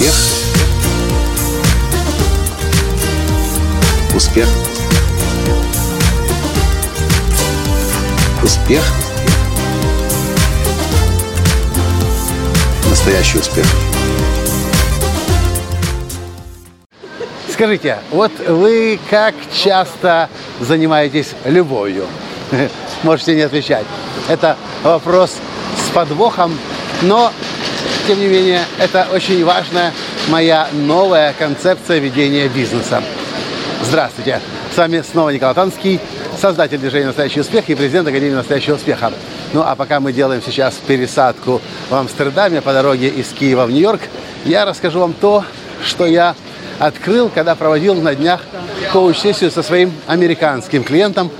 Успех. Успех. Успех. Настоящий успех. Скажите, вот вы как часто занимаетесь любовью? Можете не отвечать. Это вопрос с подвохом, но, тем не менее, это очень важная моя новая концепция ведения бизнеса. Здравствуйте! С вами снова Николай Танский, создатель движения «Настоящий успех» и президент Академии «Настоящего успеха». Ну, а пока мы делаем сейчас пересадку в Амстердаме по дороге из Киева в Нью-Йорк, я расскажу вам то, что я открыл, когда проводил на днях коуч-сессию со своим американским клиентом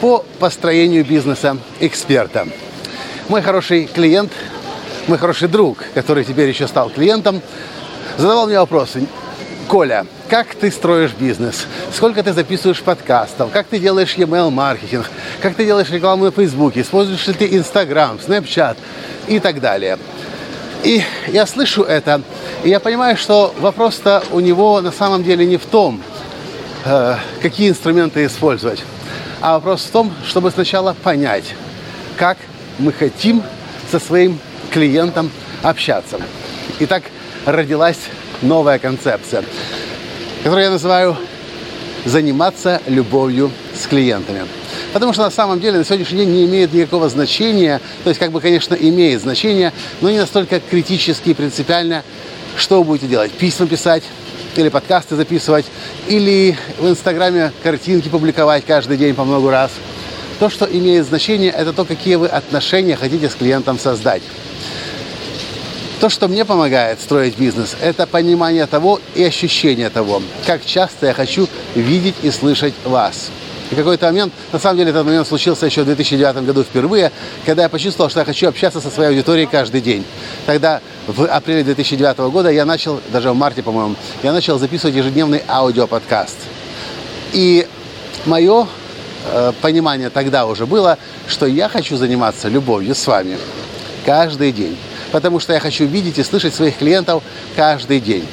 по построению бизнеса эксперта. Мой хороший клиент, мой хороший друг, который теперь еще стал клиентом, задавал мне вопросы. Коля, как ты строишь бизнес? Сколько ты записываешь подкастов? Как ты делаешь email маркетинг? Как ты делаешь рекламу на Фейсбуке? Используешь ли ты Инстаграм, Снэпчат и так далее? И я слышу это, и я понимаю, что вопрос-то у него на самом деле не в том, э, какие инструменты использовать, а вопрос в том, чтобы сначала понять, как мы хотим со своим клиентом общаться. И так родилась новая концепция, которую я называю «заниматься любовью с клиентами». Потому что на самом деле на сегодняшний день не имеет никакого значения, то есть как бы, конечно, имеет значение, но не настолько критически и принципиально, что вы будете делать. Письма писать, или подкасты записывать, или в Инстаграме картинки публиковать каждый день по много раз. То, что имеет значение, это то, какие вы отношения хотите с клиентом создать. То, что мне помогает строить бизнес, это понимание того и ощущение того, как часто я хочу видеть и слышать вас. И какой-то момент, на самом деле этот момент случился еще в 2009 году впервые, когда я почувствовал, что я хочу общаться со своей аудиторией каждый день. Тогда в апреле 2009 года я начал, даже в марте, по-моему, я начал записывать ежедневный аудиоподкаст. И мое э, понимание тогда уже было, что я хочу заниматься любовью с вами каждый день. Потому что я хочу видеть и слышать своих клиентов каждый день.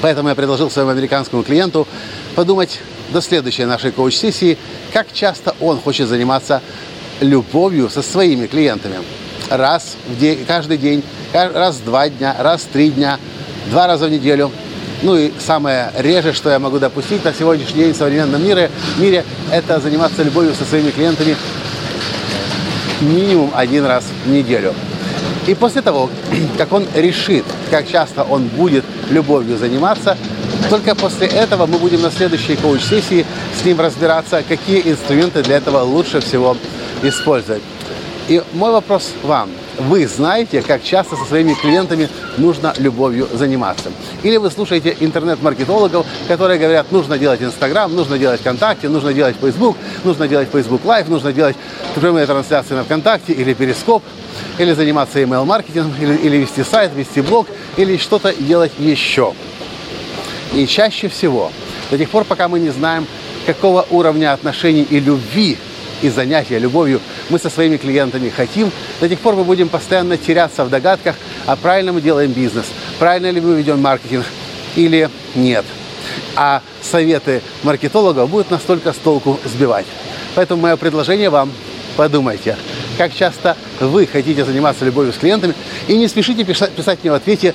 Поэтому я предложил своему американскому клиенту подумать до следующей нашей коуч-сессии, как часто он хочет заниматься любовью со своими клиентами. Раз в день, каждый день, раз в два дня, раз в три дня, два раза в неделю. Ну и самое реже, что я могу допустить на сегодняшний день в современном мире, мире, это заниматься любовью со своими клиентами минимум один раз в неделю. И после того, как он решит, как часто он будет любовью заниматься, только после этого мы будем на следующей коуч-сессии с ним разбираться, какие инструменты для этого лучше всего использовать. И мой вопрос вам. Вы знаете, как часто со своими клиентами нужно любовью заниматься? Или вы слушаете интернет-маркетологов, которые говорят, нужно делать Инстаграм, нужно делать ВКонтакте, нужно делать Facebook, нужно делать Facebook Live, нужно делать прямые трансляции на ВКонтакте или Перископ, или заниматься email-маркетингом, или, или вести сайт, вести блог, или что-то делать еще. И чаще всего, до тех пор, пока мы не знаем, какого уровня отношений и любви и занятия любовью мы со своими клиентами хотим, до тех пор мы будем постоянно теряться в догадках, а правильно мы делаем бизнес, правильно ли мы ведем маркетинг или нет. А советы маркетологов будут настолько с толку сбивать. Поэтому мое предложение вам – подумайте, как часто вы хотите заниматься любовью с клиентами, и не спешите писать, мне в ответе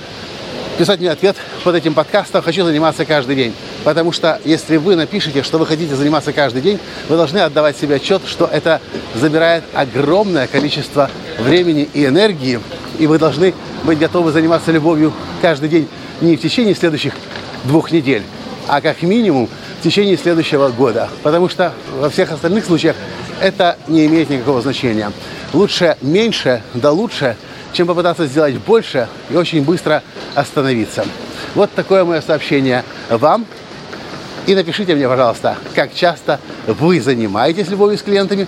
писать мне ответ под этим подкастом «Хочу заниматься каждый день». Потому что если вы напишете, что вы хотите заниматься каждый день, вы должны отдавать себе отчет, что это забирает огромное количество времени и энергии, и вы должны быть готовы заниматься любовью каждый день не в течение следующих двух недель, а как минимум в течение следующего года. Потому что во всех остальных случаях это не имеет никакого значения. Лучше меньше, да лучше – чем попытаться сделать больше и очень быстро остановиться. Вот такое мое сообщение вам. И напишите мне, пожалуйста, как часто вы занимаетесь любовью с клиентами,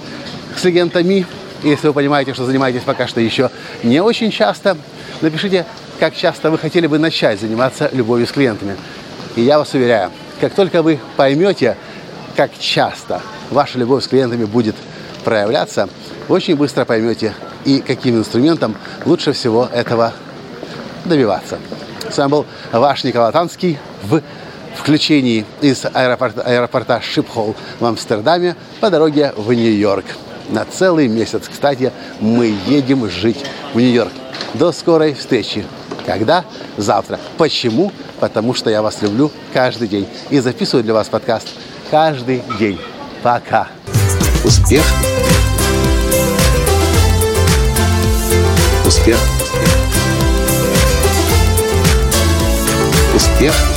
с клиентами. Если вы понимаете, что занимаетесь пока что еще не очень часто, напишите, как часто вы хотели бы начать заниматься любовью с клиентами. И я вас уверяю, как только вы поймете, как часто ваша любовь с клиентами будет проявляться, вы очень быстро поймете, и каким инструментом лучше всего этого добиваться. С вами был ваш Николай Танский в включении из аэропорта, аэропорта Шипхол в Амстердаме по дороге в Нью-Йорк. На целый месяц, кстати, мы едем жить в Нью-Йорк. До скорой встречи. Когда? Завтра. Почему? Потому что я вас люблю каждый день. И записываю для вас подкаст каждый день. Пока. Успех. Успех. Успех.